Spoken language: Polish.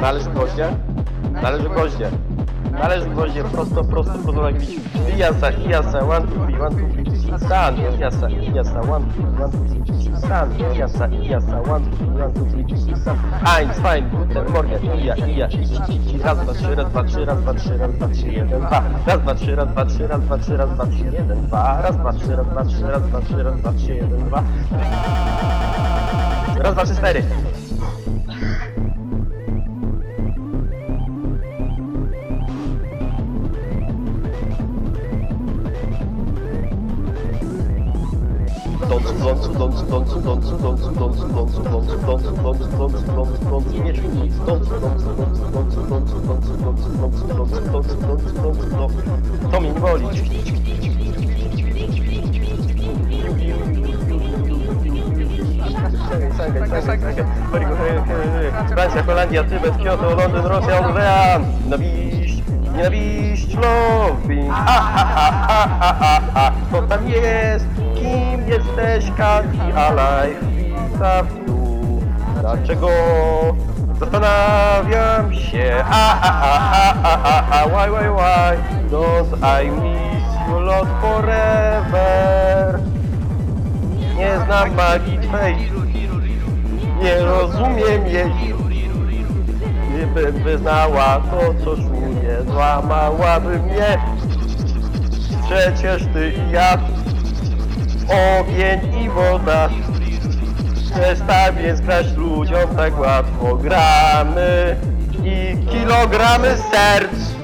Należy gwoździe? Należy gwoździe. Należy gwoździe, prosto, prosto, prosto na gwizd. Ijasa, Ijasa, one, two, three, one, two, three, stan. Ijasa, Ijasa, one, two, one, two, three, stan. Ijasa, Ijasa, one, two, one, two, three, stan. Eins, fein, guten Morgen, Ija, Ija, ici, ici, ici, raz, dwa, trzy, raz, dwa, trzy, raz, dwa, trzy, raz, dwa, trzy, jeden, dwa. Raz, dwa, trzy, raz, dwa, trzy, raz, dwa, trzy, raz, dwa, trzy, jeden, dwa. Raz, dwa, trzy, raz, dwa, trzy, raz, dwa, trzy, raz, dwa, trzy, jeden, dwa. Raz, dwa, trzy, cztery. To mnie nie boli. Francja, Holandia, Tybet, Kyoto, Londyn, Rosja, Orlean. Nienawiść, nienawiść, loving. Ha, ha, ha, ha, ha, ha. Kto tam jest? Kim jesteś? Kanti Alive? Witam tu. Dlaczego? Zastanawiam się. Ha, ha, ha, ha, ha, ha, ha. Why, why, why? Don't I miss you lot forever? Nie znam magii twej. Nie rozumiem jej. Gdybym wyznała to, co czuję, złamałaby mnie. Przecież ty i ja, ogień i woda. Przestań więc grać ludziom tak łatwo. Gramy i kilogramy serc